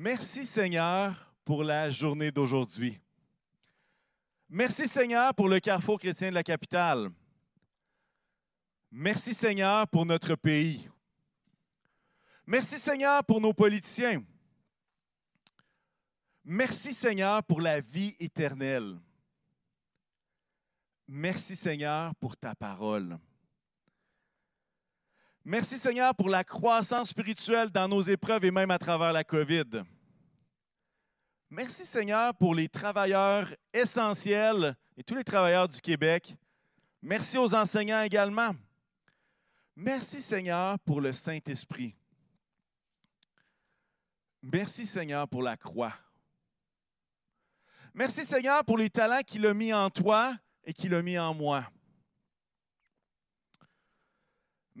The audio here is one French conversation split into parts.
Merci Seigneur pour la journée d'aujourd'hui. Merci Seigneur pour le carrefour chrétien de la capitale. Merci Seigneur pour notre pays. Merci Seigneur pour nos politiciens. Merci Seigneur pour la vie éternelle. Merci Seigneur pour ta parole. Merci Seigneur pour la croissance spirituelle dans nos épreuves et même à travers la COVID. Merci Seigneur pour les travailleurs essentiels et tous les travailleurs du Québec. Merci aux enseignants également. Merci Seigneur pour le Saint-Esprit. Merci Seigneur pour la croix. Merci Seigneur pour les talents qu'il a mis en toi et qu'il a mis en moi.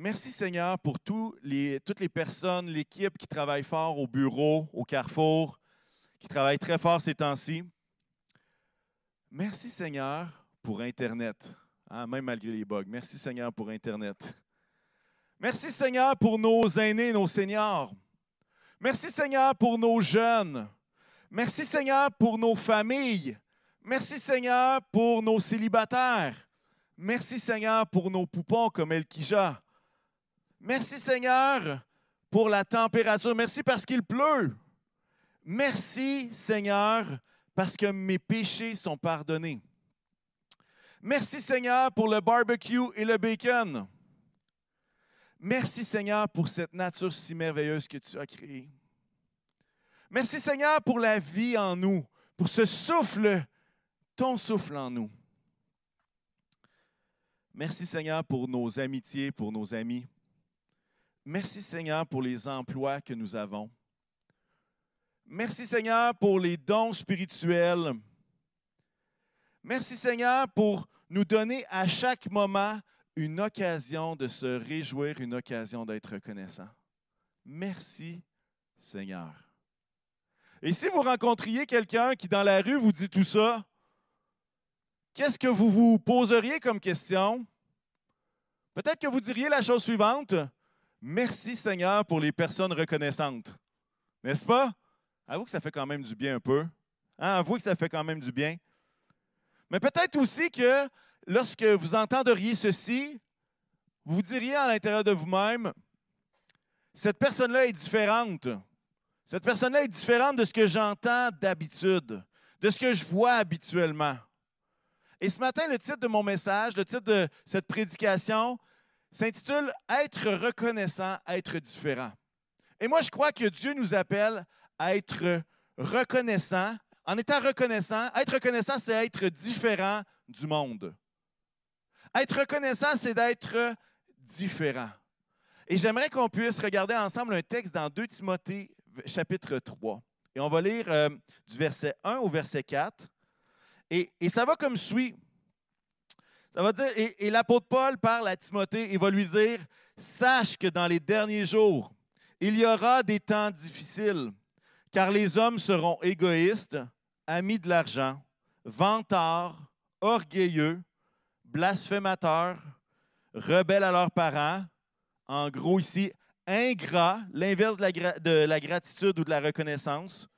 Merci Seigneur pour les, toutes les personnes, l'équipe qui travaille fort au bureau, au carrefour, qui travaille très fort ces temps-ci. Merci Seigneur pour Internet, hein, même malgré les bugs. Merci Seigneur pour Internet. Merci Seigneur pour nos aînés, nos seniors. Merci Seigneur pour nos jeunes. Merci Seigneur pour nos familles. Merci Seigneur pour nos célibataires. Merci Seigneur pour nos poupons comme Elkija. Merci Seigneur pour la température. Merci parce qu'il pleut. Merci Seigneur parce que mes péchés sont pardonnés. Merci Seigneur pour le barbecue et le bacon. Merci Seigneur pour cette nature si merveilleuse que tu as créée. Merci Seigneur pour la vie en nous, pour ce souffle, ton souffle en nous. Merci Seigneur pour nos amitiés, pour nos amis. Merci Seigneur pour les emplois que nous avons. Merci Seigneur pour les dons spirituels. Merci Seigneur pour nous donner à chaque moment une occasion de se réjouir, une occasion d'être reconnaissant. Merci Seigneur. Et si vous rencontriez quelqu'un qui dans la rue vous dit tout ça, qu'est-ce que vous vous poseriez comme question? Peut-être que vous diriez la chose suivante. Merci Seigneur pour les personnes reconnaissantes. N'est-ce pas? Avoue que ça fait quand même du bien un peu. Hein? Avoue que ça fait quand même du bien. Mais peut-être aussi que lorsque vous entendriez ceci, vous diriez à l'intérieur de vous-même, cette personne-là est différente. Cette personne-là est différente de ce que j'entends d'habitude, de ce que je vois habituellement. Et ce matin, le titre de mon message, le titre de cette prédication, s'intitule Être reconnaissant, être différent. Et moi, je crois que Dieu nous appelle à être reconnaissant. En étant reconnaissant, être reconnaissant, c'est être différent du monde. Être reconnaissant, c'est d'être différent. Et j'aimerais qu'on puisse regarder ensemble un texte dans 2 Timothée chapitre 3. Et on va lire euh, du verset 1 au verset 4. Et, et ça va comme suit. Ça va dire, et, l'apôtre Paul parle à Timothée et va lui dire Sache que dans les derniers jours, il y aura des temps difficiles, car les hommes seront égoïstes, amis de l'argent, vantards, orgueilleux, blasphémateurs, rebelles à leurs parents, en gros ici, ingrats, l'inverse de, de la, gratitude ou de la reconnaissance.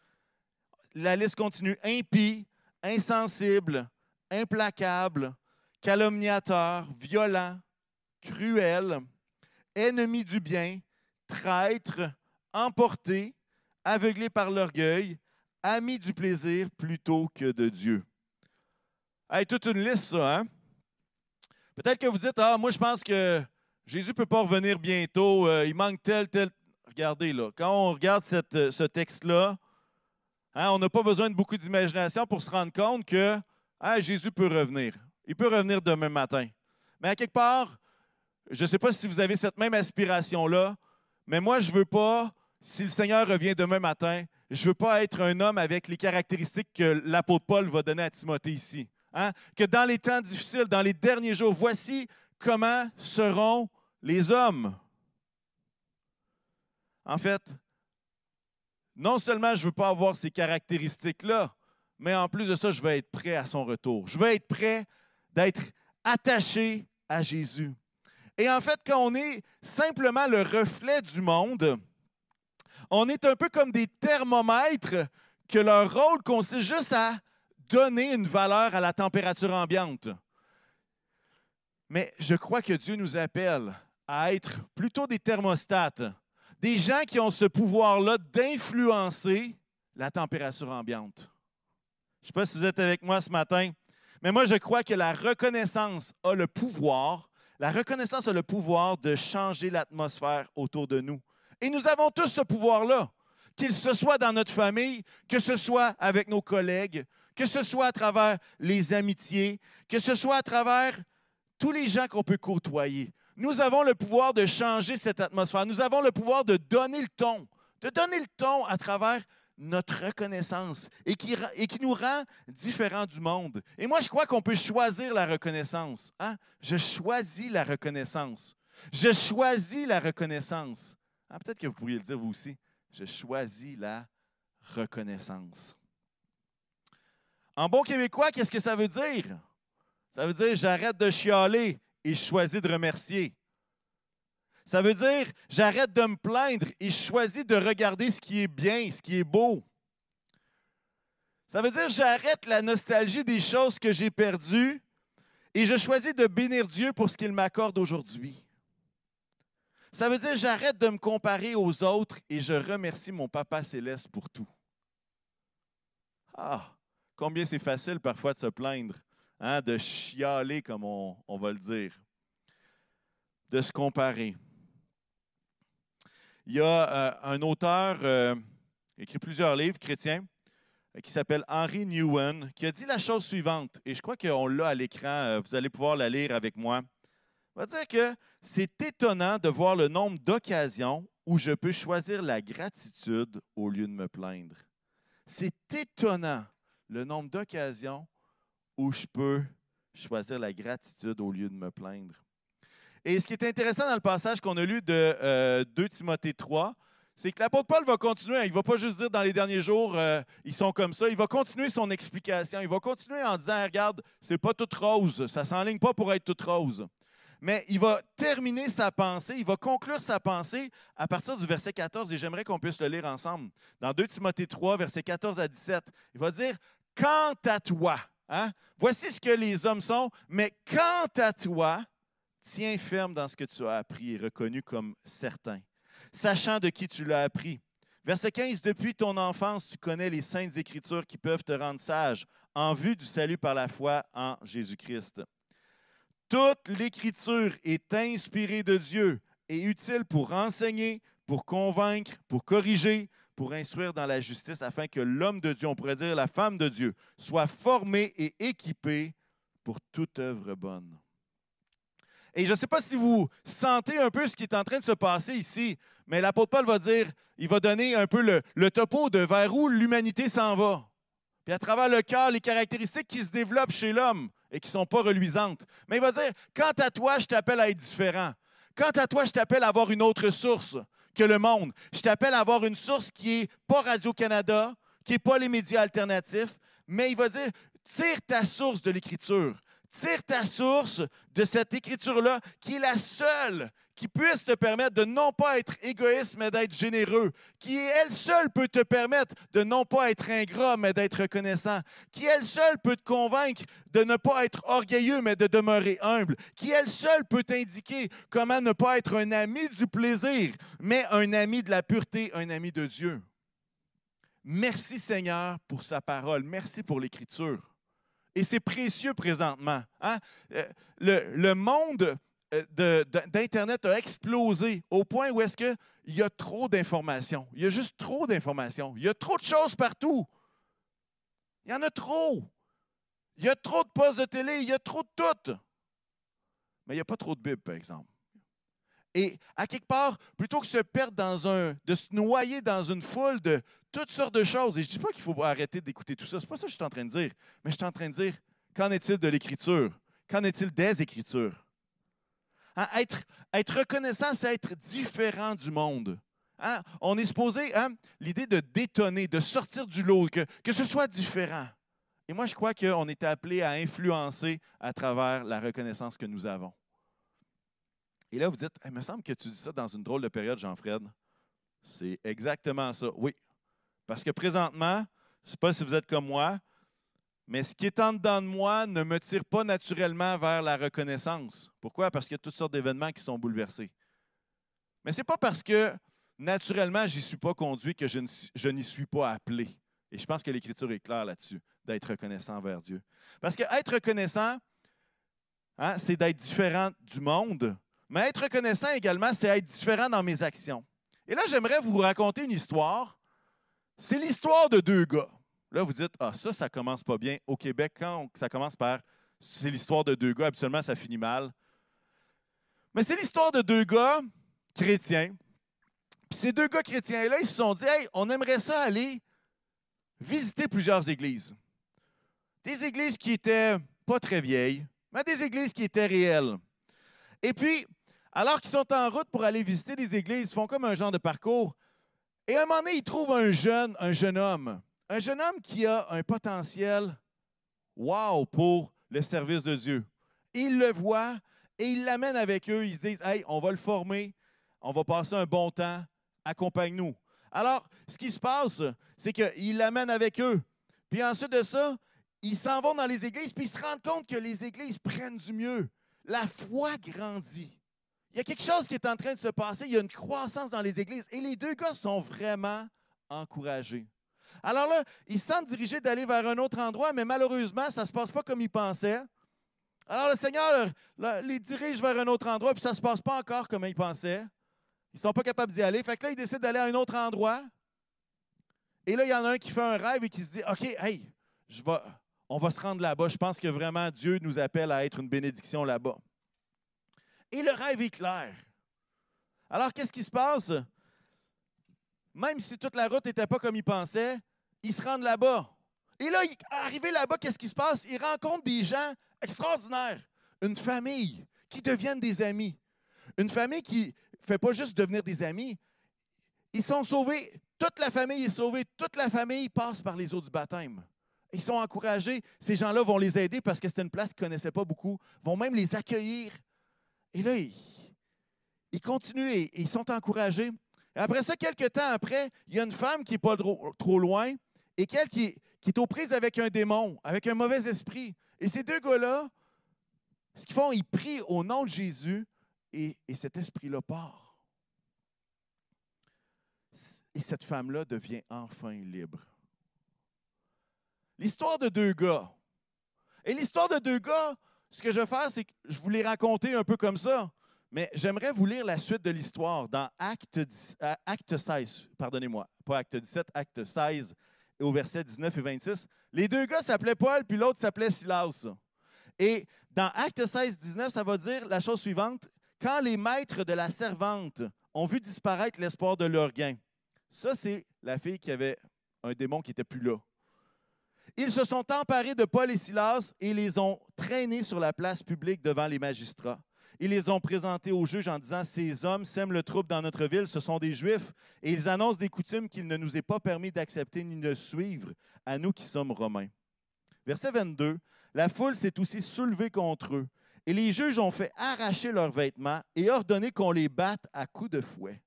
La liste continue, impies, insensibles, implacables, calomniateur, violent, cruel, ennemi du bien, traître, emporté, aveuglé par l'orgueil, ami du plaisir plutôt que de Dieu. Hey, toute une liste, ça, hein? Peut-être que vous dites, ah, moi, je pense que Jésus ne peut pas revenir bientôt, euh, il manque tel, tel. Regardez, là, quand on regarde cette, ce texte-là, hein, on n'a pas besoin de beaucoup d'imagination pour se rendre compte que ah, Jésus peut revenir. Il peut revenir demain matin. Mais à quelque part, je ne sais pas si vous avez cette même aspiration-là, mais moi, je ne veux pas, si le Seigneur revient demain matin, je ne veux pas être un homme avec les caractéristiques que l'apôtre Paul va donner à Timothée ici. Hein? Que dans les temps difficiles, dans les derniers jours, voici comment seront les hommes. En fait, non seulement je ne veux pas avoir ces caractéristiques-là, mais en plus de ça, je veux être prêt à son retour. Je veux être prêt d'être attaché à Jésus. Et en fait, quand on est simplement le reflet du monde, On est un peu comme des thermomètres que leur rôle consiste juste à donner une valeur à la température ambiante. Mais je crois que Dieu nous appelle à être plutôt des thermostates, des gens qui ont ce pouvoir-là d'influencer la température ambiante. Je ne sais pas si vous êtes avec moi ce matin, mais moi je crois que la reconnaissance a le pouvoir, la reconnaissance a le pouvoir de changer l'atmosphère autour de nous. Et nous avons tous ce pouvoir-là, qu'il se soit dans notre famille, que ce soit avec nos collègues, que ce soit à travers les amitiés, que ce soit à travers tous les gens qu'on peut côtoyer. Nous avons le pouvoir de changer cette atmosphère. Nous avons le pouvoir de donner le ton, de donner le ton à travers notre reconnaissance et qui, nous rend différents du monde. Et moi, je crois qu'on peut choisir la reconnaissance. Hein? Je choisis la reconnaissance. Je choisis la reconnaissance. Ah, peut-être que vous pourriez le dire vous aussi. Je choisis la reconnaissance. En bon québécois, qu'est-ce que ça veut dire? Ça veut dire j'arrête de chialer et je choisis de remercier. Ça veut dire j'arrête de me plaindre et je choisis de regarder ce qui est bien, ce qui est beau. Ça veut dire j'arrête la nostalgie des choses que j'ai perdues et je choisis de bénir Dieu pour ce qu'il m'accorde aujourd'hui. Ça veut dire j'arrête de me comparer aux autres et je remercie mon Papa céleste pour tout. Ah, combien c'est facile parfois de se plaindre Hein, de chialer, comme on, va le dire, de se comparer. Il y a euh, un auteur euh, écrit plusieurs livres chrétiens euh, qui s'appelle Henry Newen, qui a dit la chose suivante, et je crois qu'on l'a à l'écran, vous allez pouvoir la lire avec moi. Il va dire que c'est étonnant de voir le nombre d'occasions où je peux choisir la gratitude au lieu de me plaindre. C'est étonnant le nombre d'occasions où je peux choisir la gratitude au lieu de me plaindre. Et ce qui est intéressant dans le passage qu'on a lu de 2 euh, Timothée 3, c'est que l'apôtre Paul va continuer. Il ne va pas juste dire dans les derniers jours, euh, ils sont comme ça. Il va continuer son explication. Il va continuer en disant, regarde, c'est pas toute rose. Ça ne s'enligne pas pour être toute rose. Mais il va terminer sa pensée, il va conclure sa pensée à partir du verset 14, et j'aimerais qu'on puisse le lire ensemble. Dans 2 Timothée 3, verset 14 à 17, il va dire, Quant à toi, Hein? Voici ce que les hommes sont, mais quant à toi, tiens ferme dans ce que tu as appris et reconnu comme certain, sachant de qui tu l'as appris. Verset 15, Depuis ton enfance, tu connais les saintes écritures qui peuvent te rendre sage en vue du salut par la foi en Jésus-Christ. Toute l'écriture est inspirée de Dieu et utile pour enseigner, pour convaincre, pour corriger, pour instruire dans la justice, afin que l'homme de Dieu, on pourrait dire la femme de Dieu, soit formé et équipé pour toute œuvre bonne. Et je ne sais pas si vous sentez un peu ce qui est en train de se passer ici, mais l'apôtre Paul va dire, il va donner un peu le, topo de vers où l'humanité s'en va. Puis à travers le cœur, les caractéristiques qui se développent chez l'homme et qui ne sont pas reluisantes. Mais il va dire, quant à toi, je t'appelle à être différent. Quant à toi, je t'appelle à avoir une autre source que le monde. Je t'appelle à avoir une source qui n'est pas Radio-Canada, qui n'est pas les médias alternatifs, mais il va dire, tire ta source de l'Écriture. Tire ta source de cette écriture-là qui est la seule qui puisse te permettre de non pas être égoïste, mais d'être généreux, qui elle seule peut te permettre de non pas être ingrat, mais d'être reconnaissant, qui elle seule peut te convaincre de ne pas être orgueilleux, mais de demeurer humble, qui elle seule peut t'indiquer comment ne pas être un ami du plaisir, mais un ami de la pureté, un ami de Dieu. Merci Seigneur pour sa parole. Merci pour l'Écriture. Et c'est précieux présentement. Hein? Euh, le, monde euh, d'Internet a explosé au point où est-ce qu'il y a trop d'informations. Il y a juste trop d'informations. Il y a trop de choses partout. Il y en a trop. Il y a trop de postes de télé, il y a trop de tout. Mais il n'y a pas trop de Bible, par exemple. Et à quelque part, plutôt que se perdre dans un, de se noyer dans une foule de toutes sortes de choses, et je ne dis pas qu'il faut arrêter d'écouter tout ça, ce n'est pas ça que je suis en train de dire, mais je suis en train de dire, qu'en est-il de l'Écriture? Qu'en est-il des Écritures? Hein, être, reconnaissant, c'est être différent du monde. Hein, on est supposé, hein, l'idée de détonner, de sortir du lot, que ce soit différent. Et moi, je crois qu'on est appelé à influencer à travers la reconnaissance que nous avons. Et là, vous dites, il me semble que tu dis ça dans une drôle de période, Jean-Fred. C'est exactement ça, oui. Parce que présentement, je ne sais pas si vous êtes comme moi, mais ce qui est en dedans de moi ne me tire pas naturellement vers la reconnaissance. Pourquoi? Parce qu'il y a toutes sortes d'événements qui sont bouleversés. Mais ce n'est pas parce que naturellement, je n'y suis pas conduit que je n'y suis pas appelé. Et je pense que l'Écriture est claire là-dessus, d'être reconnaissant envers Dieu. Parce que être reconnaissant, hein, c'est d'être différent du monde, mais être reconnaissant également, c'est être différent dans mes actions. Et là, j'aimerais vous raconter une histoire. C'est l'histoire de deux gars. Là, vous dites, ah, ça, ça commence pas bien. Au Québec, quand ça commence par c'est l'histoire de deux gars, habituellement, ça finit mal. Mais c'est l'histoire de deux gars chrétiens. Puis ces deux gars chrétiens-là, ils se sont dit, hey, on aimerait ça aller visiter plusieurs églises. Des églises qui étaient pas très vieilles, mais des églises qui étaient réelles. Et puis, alors qu'ils sont en route pour aller visiter des églises, ils font comme un genre de parcours. Et à un moment donné, ils trouvent un jeune, un jeune homme. Un jeune homme qui a un potentiel wow pour le service de Dieu. Ils le voient et ils l'amènent avec eux. Ils disent Hey, on va le former, on va passer un bon temps, accompagne-nous. Alors, ce qui se passe, c'est qu'ils l'amènent avec eux. Puis ensuite de ça, ils s'en vont dans les églises, puis ils se rendent compte que les églises prennent du mieux. La foi grandit. Il y a quelque chose qui est en train de se passer. Il y a une croissance dans les églises. Et les deux gars sont vraiment encouragés. Alors là, ils se sentent dirigés d'aller vers un autre endroit, mais malheureusement, ça ne se passe pas comme ils pensaient. Alors le Seigneur les dirige vers un autre endroit, puis ça ne se passe pas encore comme ils pensaient. Ils ne sont pas capables d'y aller. Fait que là, ils décident d'aller à un autre endroit. Et là, il y en a un qui fait un rêve et qui se dit OK, hey, on va se rendre là-bas. Je pense que vraiment Dieu nous appelle à être une bénédiction là-bas. Et le rêve est clair. Alors, qu'est-ce qui se passe? Même si toute la route n'était pas comme ils pensaient, ils se rendent là-bas. Et là, arrivé là-bas, qu'est-ce qui se passe? Ils rencontrent des gens extraordinaires. Une famille qui deviennent des amis. Une famille qui ne fait pas juste devenir des amis. Ils sont sauvés. Toute la famille est sauvée. Toute la famille passe par les eaux du baptême. Ils sont encouragés. Ces gens-là vont les aider parce que c'est une place qu'ils ne connaissaient pas beaucoup. Vont même les accueillir. Et là, ils, continuent et ils sont encouragés. après ça, quelques temps après, il y a une femme qui n'est pas trop, loin et qu'elle qui, est aux prises avec un démon, avec un mauvais esprit. Et ces deux gars-là, ce qu'ils font, ils prient au nom de Jésus et, cet esprit-là part. Et cette femme-là devient enfin libre. L'histoire de deux gars. Et l'histoire de deux gars, ce que je vais faire, c'est que je vous l'ai raconté un peu comme ça, mais j'aimerais vous lire la suite de l'histoire dans Acte, acte 16, pardonnez-moi, pas Acte 17, Acte 16, au verset 19 et 26. Les deux gars s'appelaient Paul, puis l'autre s'appelait Silas. Et dans Acte 16, 19, ça va dire la chose suivante quand les maîtres de la servante ont vu disparaître l'espoir de leur gain, ça, c'est la fille qui avait un démon qui n'était plus là. Ils se sont emparés de Paul et Silas et les ont traînés sur la place publique devant les magistrats. Ils les ont présentés aux juges en disant Ces hommes sèment le trouble dans notre ville, ce sont des Juifs, et ils annoncent des coutumes qu'il ne nous est pas permis d'accepter ni de suivre, à nous qui sommes Romains. Verset 22 La foule s'est aussi soulevée contre eux et les juges ont fait arracher leurs vêtements et ordonné qu'on les batte à coups de fouet.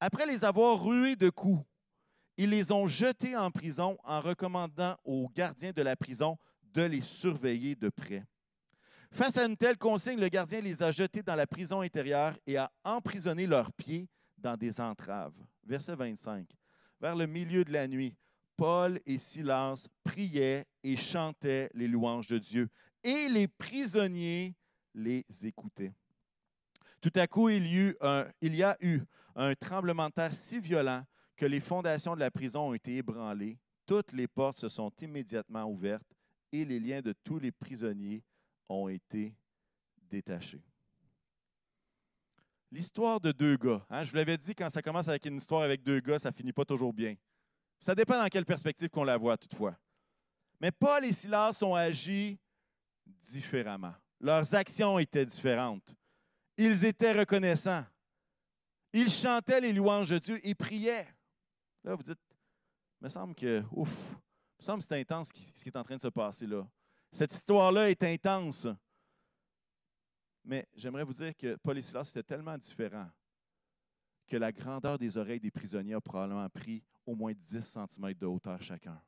Après les avoir rués de coups, ils les ont jetés en prison en recommandant aux gardiens de la prison de les surveiller de près. Face à une telle consigne, le gardien les a jetés dans la prison intérieure et a emprisonné leurs pieds dans des entraves. Verset 25. Vers le milieu de la nuit, Paul et Silas priaient et chantaient les louanges de Dieu et les prisonniers les écoutaient. Tout à coup, il y, a eu un tremblement de terre si violent les fondations de la prison ont été ébranlées, toutes les portes se sont immédiatement ouvertes et les liens de tous les prisonniers ont été détachés. L'histoire de deux gars. Hein, je vous l'avais dit, quand ça commence avec une histoire avec deux gars, ça finit pas toujours bien. Ça dépend dans quelle perspective qu'on la voit, toutefois. Mais Paul et Silas ont agi différemment. Leurs actions étaient différentes. Ils étaient reconnaissants. Ils chantaient les louanges de Dieu et priaient. Là, vous dites, me semble que, ouf, me semble que c'est intense ce qui est en train de se passer là. Cette histoire-là est intense. Mais j'aimerais vous dire que Paul et Silas, c'était tellement différent que la grandeur des oreilles des prisonniers a probablement pris au moins 10 cm de hauteur chacun,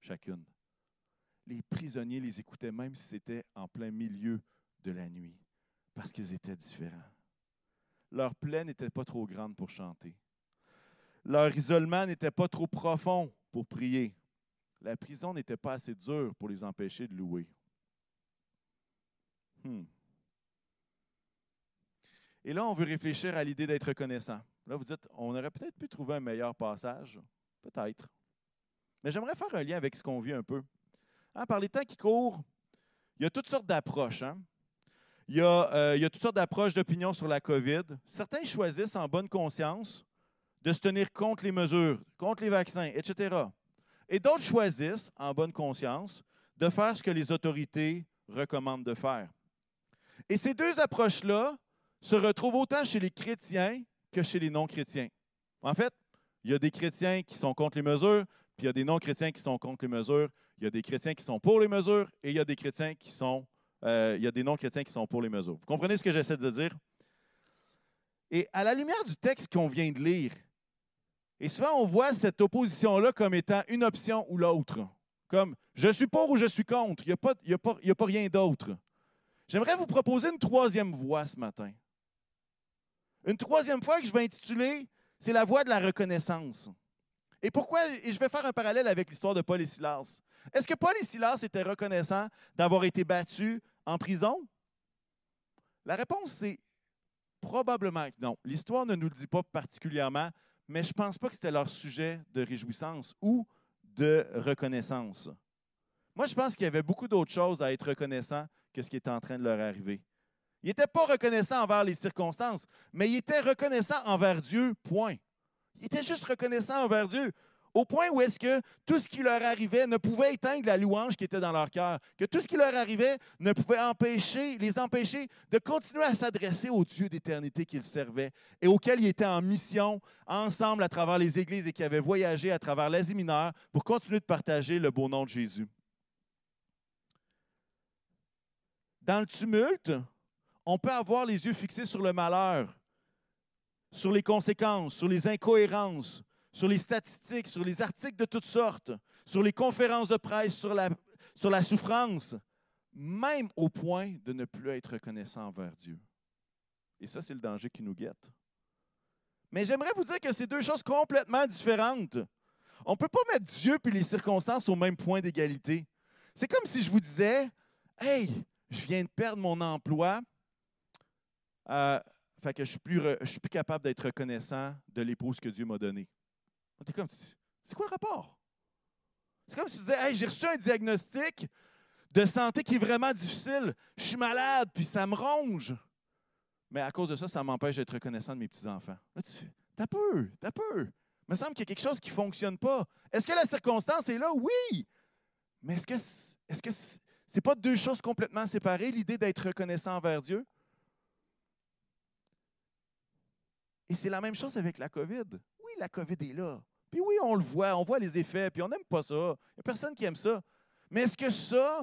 chacune. Les prisonniers les écoutaient même si c'était en plein milieu de la nuit, parce qu'ils étaient différents. Leur plaie n'était pas trop grande pour chanter. Leur isolement n'était pas trop profond pour prier. La prison n'était pas assez dure pour les empêcher de louer. Hmm. Et là, on veut réfléchir à l'idée d'être reconnaissant. Là, vous dites, on aurait peut-être pu trouver un meilleur passage. Peut-être. Mais j'aimerais faire un lien avec ce qu'on vit un peu. Hein, par les temps qui courent, il y a toutes sortes d'approches. Hein. Il, euh, il, y a toutes sortes d'approches d'opinion sur la COVID. Certains choisissent en bonne conscience de se tenir contre les mesures, contre les vaccins, etc. Et d'autres choisissent, en bonne conscience, de faire ce que les autorités recommandent de faire. Et ces deux approches-là se retrouvent autant chez les chrétiens que chez les non-chrétiens. En fait, il y a des chrétiens qui sont contre les mesures, puis il y a des non-chrétiens qui sont contre les mesures. Il y a des chrétiens qui sont pour les mesures et il y a des chrétiens qui sont, euh, il y a des non-chrétiens qui sont pour les mesures. Vous comprenez ce que j'essaie de dire? Et à la lumière du texte qu'on vient de lire, et souvent, on voit cette opposition-là comme étant une option ou l'autre. Comme je suis pour ou je suis contre. Il n'y a, pas, a, rien d'autre. J'aimerais vous proposer une troisième voie ce matin. Une troisième voie que je vais intituler c'est la voie de la reconnaissance. Et pourquoi? Et je vais faire un parallèle avec l'histoire de Paul et Silas. Est-ce que Paul et Silas étaient reconnaissants d'avoir été battus en prison? La réponse, c'est probablement que non. L'histoire ne nous le dit pas particulièrement, mais je ne pense pas que c'était leur sujet de réjouissance ou de reconnaissance. Moi, je pense qu'il y avait beaucoup d'autres choses à être reconnaissant que ce qui était en train de leur arriver. Ils n'étaient pas reconnaissants envers les circonstances, mais ils étaient reconnaissants envers Dieu, point. Ils étaient juste reconnaissants envers Dieu. Au point où est-ce que tout ce qui leur arrivait ne pouvait éteindre la louange qui était dans leur cœur, que tout ce qui leur arrivait ne pouvait empêcher, les empêcher de continuer à s'adresser au Dieu d'éternité qu'ils servaient et auquel ils étaient en mission ensemble à travers les églises et qui avaient voyagé à travers l'Asie mineure pour continuer de partager le beau nom de Jésus. Dans le tumulte, on peut avoir les yeux fixés sur le malheur, sur les conséquences, sur les incohérences, sur les statistiques, sur les articles de toutes sortes, sur les conférences de presse, sur la, souffrance, même au point de ne plus être reconnaissant envers Dieu. Et ça, c'est le danger qui nous guette. Mais j'aimerais vous dire que c'est deux choses complètement différentes. On ne peut pas mettre Dieu et les circonstances au même point d'égalité. C'est comme si je vous disais, Hey, je viens de perdre mon emploi, euh, fait que je je suis plus capable d'être reconnaissant de l'épouse que Dieu m'a donnée. On comme, c'est quoi le rapport? C'est comme si tu disais, j'ai reçu un diagnostic de santé qui est vraiment difficile. Je suis malade, puis ça me ronge. Mais à cause de ça, ça m'empêche d'être reconnaissant de mes petits-enfants. Là, tu t'as peu, t'as peu. Il me semble qu'il y a quelque chose qui ne fonctionne pas. Est-ce que la circonstance est là? Oui. Mais est-ce que est-ce que c'est pas deux choses complètement séparées, l'idée d'être reconnaissant envers Dieu? Et c'est la même chose avec la COVID la COVID est là. Puis oui, on le voit, on voit les effets, puis on n'aime pas ça. Il n'y a personne qui aime ça. Mais est-ce que ça,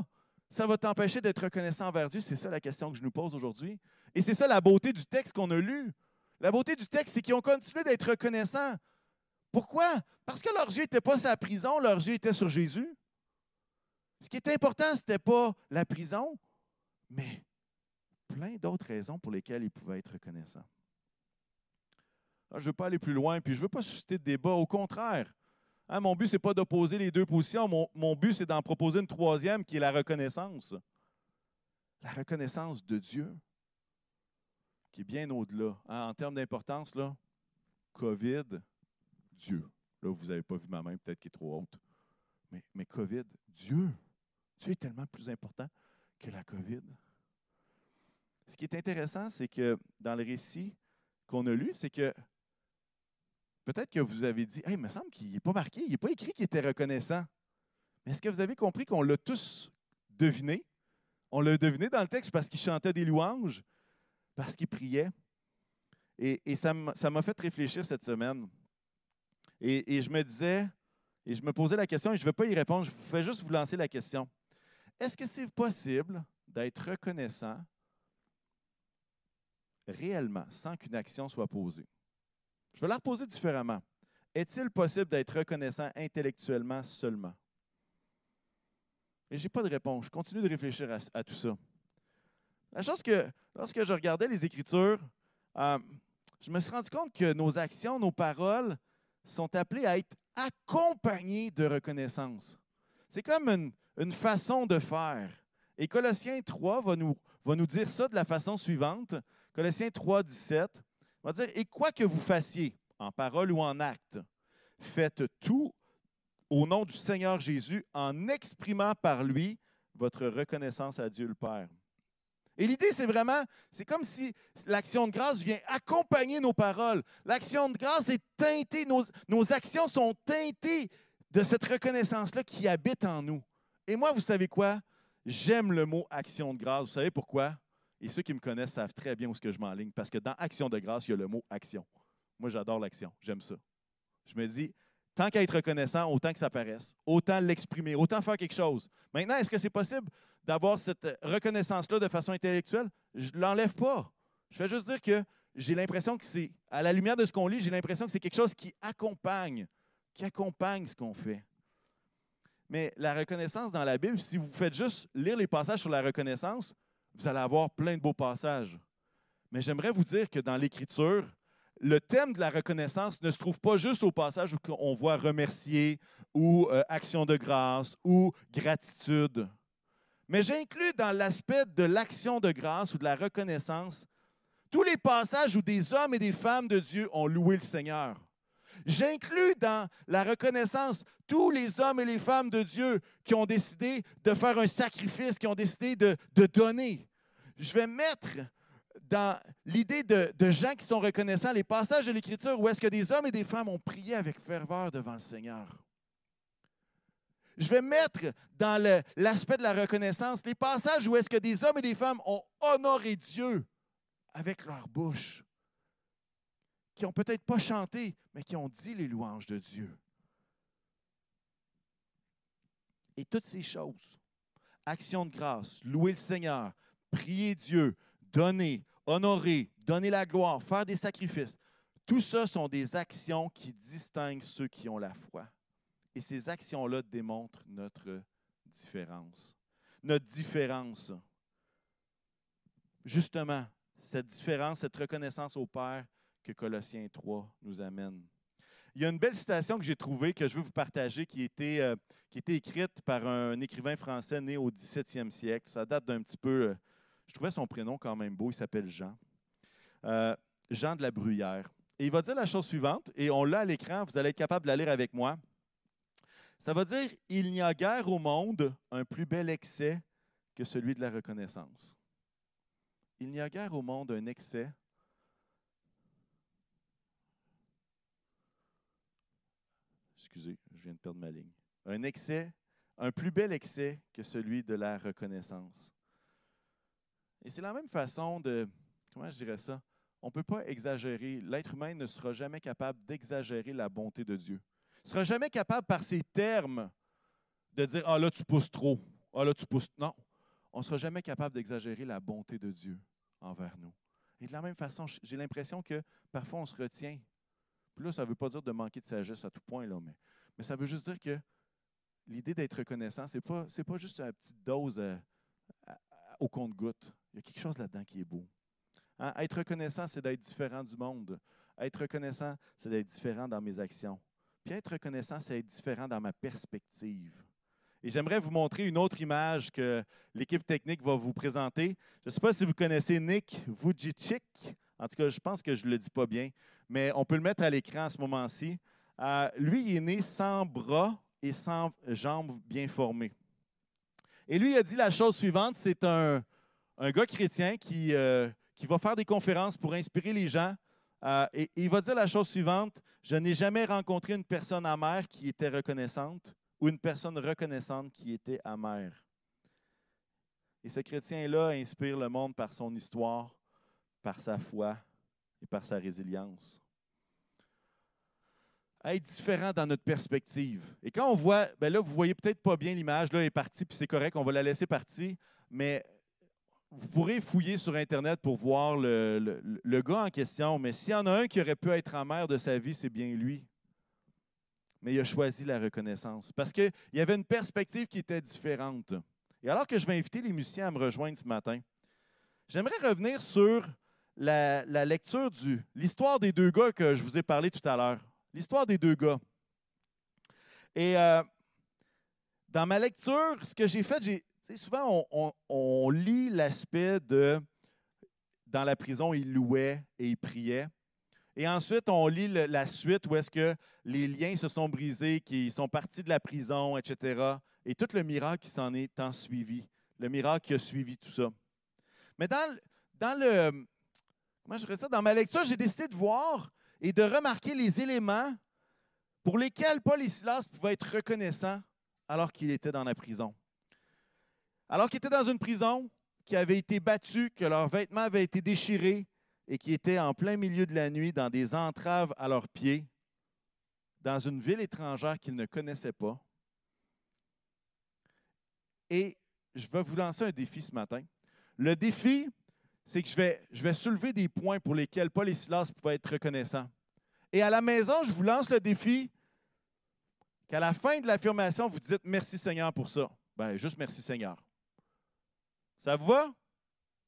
ça va t'empêcher d'être reconnaissant envers Dieu? C'est ça la question que je nous pose aujourd'hui. Et c'est ça la beauté du texte qu'on a lu. La beauté du texte, c'est qu'ils ont continué d'être reconnaissants. Pourquoi? Parce que leurs yeux n'étaient pas sur la prison, leurs yeux étaient sur Jésus. Ce qui était important, ce n'était pas la prison, mais plein d'autres raisons pour lesquelles ils pouvaient être reconnaissants. Ah, je ne veux pas aller plus loin, puis je ne veux pas susciter de débat. Au contraire, hein, mon but, ce n'est pas d'opposer les deux positions. Mon, but, c'est d'en proposer une troisième qui est la reconnaissance. La reconnaissance de Dieu, qui est bien au-delà. Hein, en termes d'importance, là, COVID, Dieu. Là, vous n'avez pas vu ma main, peut-être qui est trop haute. Mais, mais COVID, Dieu. Dieu est tellement plus important que la COVID. Ce qui est intéressant, c'est que dans le récit qu'on a lu, c'est que Peut-être que vous avez dit, hey, il me semble qu'il n'est pas marqué, il n'est pas écrit qu'il était reconnaissant. Mais est-ce que vous avez compris qu'on l'a tous deviné? On l'a deviné dans le texte parce qu'il chantait des louanges, parce qu'il priait. Et, ça m'a fait réfléchir cette semaine. Et, je me disais, et je me posais la question, et je ne vais pas y répondre, je vais juste vous lancer la question. Est-ce que c'est possible d'être reconnaissant réellement sans qu'une action soit posée? Je vais la reposer différemment. Est-il possible d'être reconnaissant intellectuellement seulement? Et je n'ai pas de réponse. Je continue de réfléchir à, tout ça. La chose que, lorsque je regardais les Écritures, euh, je me suis rendu compte que nos actions, nos paroles sont appelées à être accompagnées de reconnaissance. C'est comme une, façon de faire. Et Colossiens 3 va nous, va nous dire ça de la façon suivante. Colossiens 3, 17 va dire Et quoi que vous fassiez, en parole ou en acte, faites tout au nom du Seigneur Jésus en exprimant par lui votre reconnaissance à Dieu le Père. Et l'idée, c'est vraiment, c'est comme si l'action de grâce vient accompagner nos paroles. L'action de grâce est teintée, nos, nos actions sont teintées de cette reconnaissance-là qui habite en nous. Et moi, vous savez quoi? J'aime le mot action de grâce. Vous savez pourquoi? Et ceux qui me connaissent savent très bien où ce que je m'enligne, parce que dans action de grâce, il y a le mot action. Moi, j'adore l'action. J'aime ça. Je me dis, tant qu'à être reconnaissant, autant que ça paraisse, autant l'exprimer, autant faire quelque chose. Maintenant, est-ce que c'est possible d'avoir cette reconnaissance-là de façon intellectuelle? Je ne l'enlève pas. Je vais juste dire que j'ai l'impression que c'est, à la lumière de ce qu'on lit, j'ai l'impression que c'est quelque chose qui accompagne, qui accompagne ce qu'on fait. Mais la reconnaissance dans la Bible, si vous faites juste lire les passages sur la reconnaissance, vous allez avoir plein de beaux passages. Mais j'aimerais vous dire que dans l'Écriture, le thème de la reconnaissance ne se trouve pas juste au passage où on voit remercier ou euh, action de grâce ou gratitude. Mais j'inclus dans l'aspect de l'action de grâce ou de la reconnaissance tous les passages où des hommes et des femmes de Dieu ont loué le Seigneur. J'inclus dans la reconnaissance tous les hommes et les femmes de Dieu qui ont décidé de faire un sacrifice, qui ont décidé de, de donner. Je vais mettre dans l'idée de, gens qui sont reconnaissants, les passages de l'Écriture où est-ce que des hommes et des femmes ont prié avec ferveur devant le Seigneur. Je vais mettre dans l'aspect de la reconnaissance les passages où est-ce que des hommes et des femmes ont honoré Dieu avec leur bouche, qui n'ont peut-être pas chanté, mais qui ont dit les louanges de Dieu. Et toutes ces choses, action de grâce, louer le Seigneur, prier Dieu, donner, honorer, donner la gloire, faire des sacrifices, tout ça sont des actions qui distinguent ceux qui ont la foi. Et ces actions-là démontrent notre différence. Notre différence. Justement, cette différence, cette reconnaissance au Père que Colossiens 3 nous amène. Il y a une belle citation que j'ai trouvée, que je veux vous partager, qui, était, euh, qui été écrite par un écrivain français né au 17e siècle. Ça date d'un petit peu euh, je trouvais son prénom quand même beau. Il s'appelle Jean. Euh, Jean de la Bruyère. Et il va dire la chose suivante, et on l'a à l'écran, vous allez être capable de la lire avec moi. Ça va dire Il n'y a guère au monde un plus bel excès que celui de la reconnaissance. Il n'y a guère au monde un excès. Excusez, je viens de perdre ma ligne. Un excès, un plus bel excès que celui de la reconnaissance. Et c'est la même façon de, comment je dirais ça, on ne peut pas exagérer. L'être humain ne sera jamais capable d'exagérer la bonté de Dieu. Il ne sera jamais capable par ses termes de dire Ah là, tu pousses trop. Ah là, tu pousses. Non. On ne sera jamais capable d'exagérer la bonté de Dieu envers nous. Et de la même façon, j'ai l'impression que parfois on se retient. Puis là, ça ne veut pas dire de manquer de sagesse à tout point, là, mais, ça veut juste dire que l'idée d'être reconnaissant, ce n'est pas, pas juste une petite dose euh, au compte-goutte. Il y a quelque chose là-dedans qui est beau. Hein? Être reconnaissant, c'est d'être différent du monde. Être reconnaissant, c'est d'être différent dans mes actions. Puis être reconnaissant, c'est être différent dans ma perspective. Et j'aimerais vous montrer une autre image que l'équipe technique va vous présenter. Je ne sais pas si vous connaissez Nick Vujicic. En tout cas, je pense que je ne le dis pas bien, mais on peut le mettre à l'écran à ce moment-ci. Euh, lui, il est né sans bras et sans jambes bien formées. Et lui, il a dit la chose suivante, c'est un, gars chrétien qui, euh, va faire des conférences pour inspirer les gens. Euh, et, il va dire la chose suivante, je n'ai jamais rencontré une personne amère qui était reconnaissante ou une personne reconnaissante qui était amère. Et ce chrétien-là inspire le monde par son histoire, par sa foi et par sa résilience être différent dans notre perspective. Et quand on voit, ben là, vous voyez peut-être pas bien l'image, là, elle est partie, puis c'est correct, on va la laisser partir, mais vous pourrez fouiller sur Internet pour voir le- le gars en question, mais s'il y en a un qui aurait pu être en mer de sa vie, c'est bien lui. Mais il a choisi la reconnaissance parce qu'il y avait une perspective qui était différente. Et alors que je vais inviter les musiciens à me rejoindre ce matin, j'aimerais revenir sur la, lecture du l'histoire des deux gars que je vous ai parlé tout à l'heure. L'histoire des deux gars. Et euh, dans ma lecture, ce que j'ai fait, j'ai, souvent on, on- lit l'aspect de dans la prison, il louait et il priait. Et ensuite, on lit la suite où est-ce que les liens se sont brisés, qu'ils sont partis de la prison, etc. Et tout le miracle qui s'en est en suivi. Le miracle qui a suivi tout ça. Mais dans le. Comment je ça? Dans ma lecture, j'ai décidé de voir et de remarquer les éléments pour lesquels Paul et Silas pouvaient être reconnaissants alors qu'il était dans la prison. Alors qu'il était dans une prison, qui avait été battu, que leurs vêtements avaient été déchirés et qui étaient en plein milieu de la nuit dans des entraves à leurs pieds, dans une ville étrangère qu'ils ne connaissaient pas. Et je vais vous lancer un défi ce matin. Le défi, c'est que je vais, je vais soulever des points pour lesquels Paul et Silas pouvaient être reconnaissants. Et à la maison, je vous lance le défi qu'à la fin de l'affirmation, vous dites merci Seigneur pour ça. Ben, juste merci Seigneur. Ça vous va?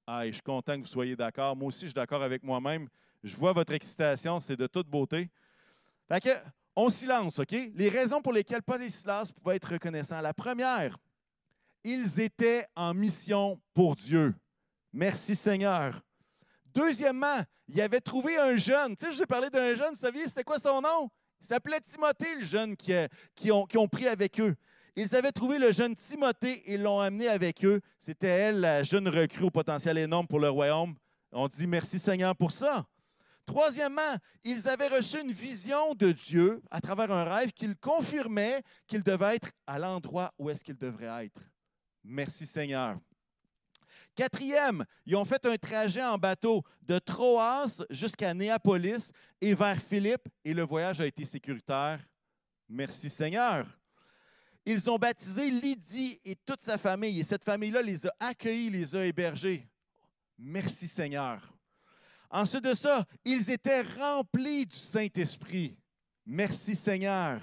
Ah, je suis content que vous soyez d'accord. Moi aussi, je suis d'accord avec moi-même. Je vois votre excitation, c'est de toute beauté. Fait que, on s'y lance, OK? Les raisons pour lesquelles Paul et Silas pouvaient être reconnaissants. La première, ils étaient en mission pour Dieu. Merci Seigneur. Deuxièmement, il avait trouvé un jeune. Tu sais, je vous ai parlé d'un jeune, vous saviez, c'était quoi son nom? Il s'appelait Timothée, le jeune qui, qui ont, pris avec eux. Ils avaient trouvé le jeune Timothée et l'ont amené avec eux. C'était elle, la jeune recrue au potentiel énorme pour le royaume. On dit merci Seigneur pour ça. Troisièmement, ils avaient reçu une vision de Dieu à travers un rêve qu'il confirmait qu'ils devaient être à l'endroit où est-ce qu'ils devraient être. Merci Seigneur. Quatrième, ils ont fait un trajet en bateau de Troas jusqu'à Néapolis et vers Philippe et le voyage a été sécuritaire. Merci Seigneur. Ils ont baptisé Lydie et toute sa famille et cette famille-là les a accueillis, les a hébergés. Merci Seigneur. Ensuite de ça, ils étaient remplis du Saint-Esprit. Merci Seigneur.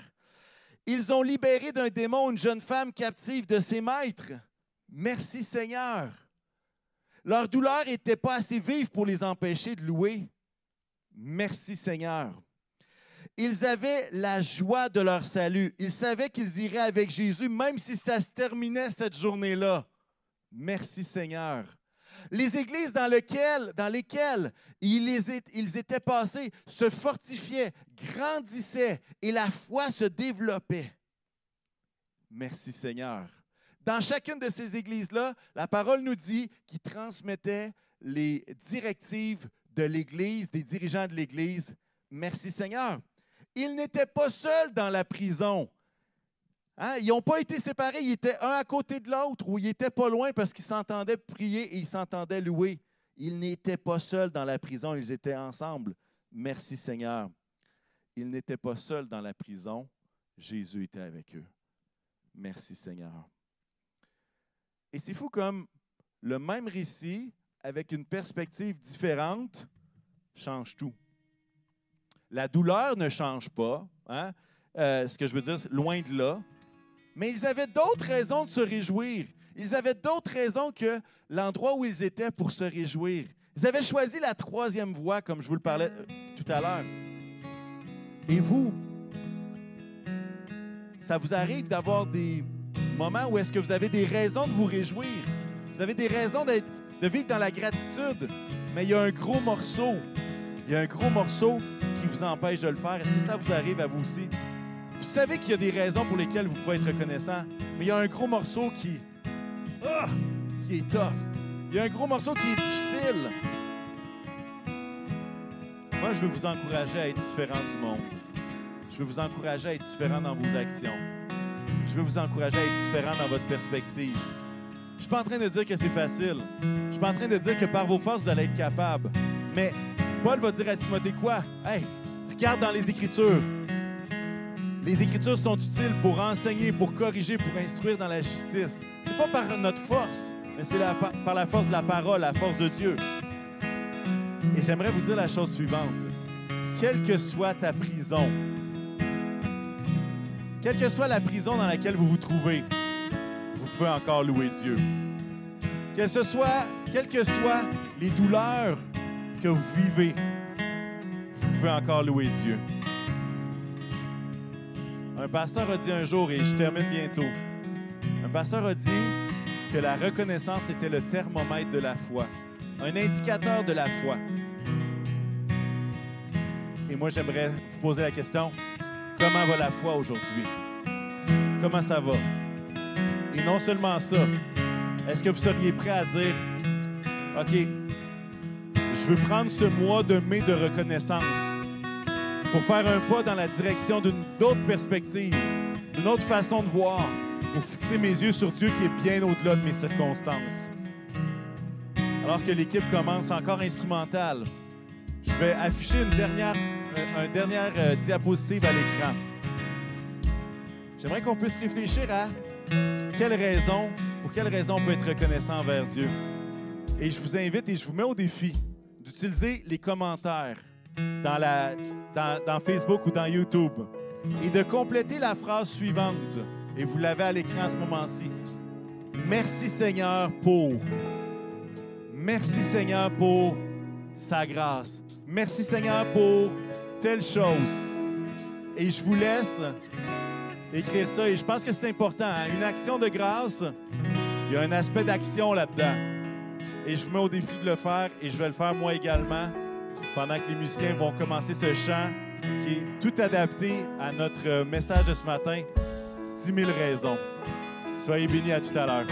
Ils ont libéré d'un démon une jeune femme captive de ses maîtres. Merci Seigneur. Leur douleur n'était pas assez vive pour les empêcher de louer. Merci Seigneur. Ils avaient la joie de leur salut. Ils savaient qu'ils iraient avec Jésus, même si ça se terminait cette journée-là. Merci Seigneur. Les églises dans, lesquelles, dans lesquelles ils, étaient passés se fortifiaient, grandissaient et la foi se développait. Merci Seigneur. Dans chacune de ces églises-là, la parole nous dit qu'ils transmettaient les directives de l'Église, des dirigeants de l'Église. Merci Seigneur. Ils n'étaient pas seuls dans la prison. Hein? Ils n'ont pas été séparés, ils étaient un à côté de l'autre ou ils n'étaient pas loin parce qu'ils s'entendaient prier et ils s'entendaient louer. Ils n'étaient pas seuls dans la prison, ils étaient ensemble. Merci Seigneur. Ils n'étaient pas seuls dans la prison, Jésus était avec eux. Merci Seigneur. Et c'est fou comme le même récit, avec une perspective différente, change tout. La douleur ne change pas. hein? Euh, ce que je veux dire, loin de là. Mais ils avaient d'autres raisons de se réjouir. Ils avaient d'autres raisons que l'endroit où ils étaient pour se réjouir. Ils avaient choisi la troisième voie, comme je vous le parlais euh, tout à l'heure. Et vous, ça vous arrive d'avoir des moments où est-ce que vous avez des raisons de vous réjouir. Vous avez des raisons de vivre dans la gratitude, mais il y a un gros morceau. Il y a un gros morceau qui vous empêche de le faire. Est-ce que ça vous arrive à vous aussi? Vous savez qu'il y a des raisons pour lesquelles vous pouvez être reconnaissant, mais il y a un gros morceau qui, ah, qui est tough. Il y a un gros morceau qui est difficile. Moi, je veux vous encourager à être différent du monde. Je veux vous encourager à être différent dans vos actions. Je veux vous encourager à être différent dans votre perspective. Je ne suis pas en train de dire que c'est facile. Je ne suis pas en train de dire que par vos forces, vous allez être capable. Mais Paul va dire à Timothée quoi? Hey, regarde dans les Écritures. Les Écritures sont utiles pour enseigner, pour corriger, pour instruire dans la justice. C'est pas par notre force, mais c'est par la force de la parole, la force de Dieu. Et j'aimerais vous dire la chose suivante. Quelle que soit ta prison, quelle que soit la prison dans laquelle vous vous trouvez, vous pouvez encore louer Dieu. Que soit, quelles que soient les douleurs que vous vivez, vous pouvez encore louer Dieu. Un pasteur a dit un jour, et je termine bientôt, un pasteur a dit que la reconnaissance était le thermomètre de la foi, un indicateur de la foi. Et moi, j'aimerais vous poser la question, comment va la foi aujourd'hui? Comment ça va? Et non seulement ça, est-ce que vous seriez prêt à dire, OK, je veux prendre ce mois de mai de reconnaissance pour faire un pas dans la direction d'une autre perspective, d'une autre façon de voir, pour fixer mes yeux sur Dieu qui est bien au-delà de mes circonstances. Alors que l'équipe commence encore instrumentale, je vais afficher une dernière, un dernière euh, diapositive à l'écran. J'aimerais qu'on puisse réfléchir à quelle raison, pour quelle raison on peut être reconnaissant envers Dieu. Et je vous invite et je vous mets au défi d'utiliser les commentaires dans, la, dans, dans Facebook ou dans YouTube et de compléter la phrase suivante. Et vous l'avez à l'écran à ce moment-ci. Merci Seigneur pour. Merci Seigneur pour sa grâce. Merci Seigneur pour telle chose. Et je vous laisse écrire ça. Et je pense que c'est important. hein. Une action de grâce, il y a un aspect d'action là-dedans. Et je vous mets au défi de le faire et je vais le faire moi également pendant que les musiciens vont commencer ce chant qui est tout adapté à notre message de ce matin, 10 000 raisons. Soyez bénis à tout à l'heure.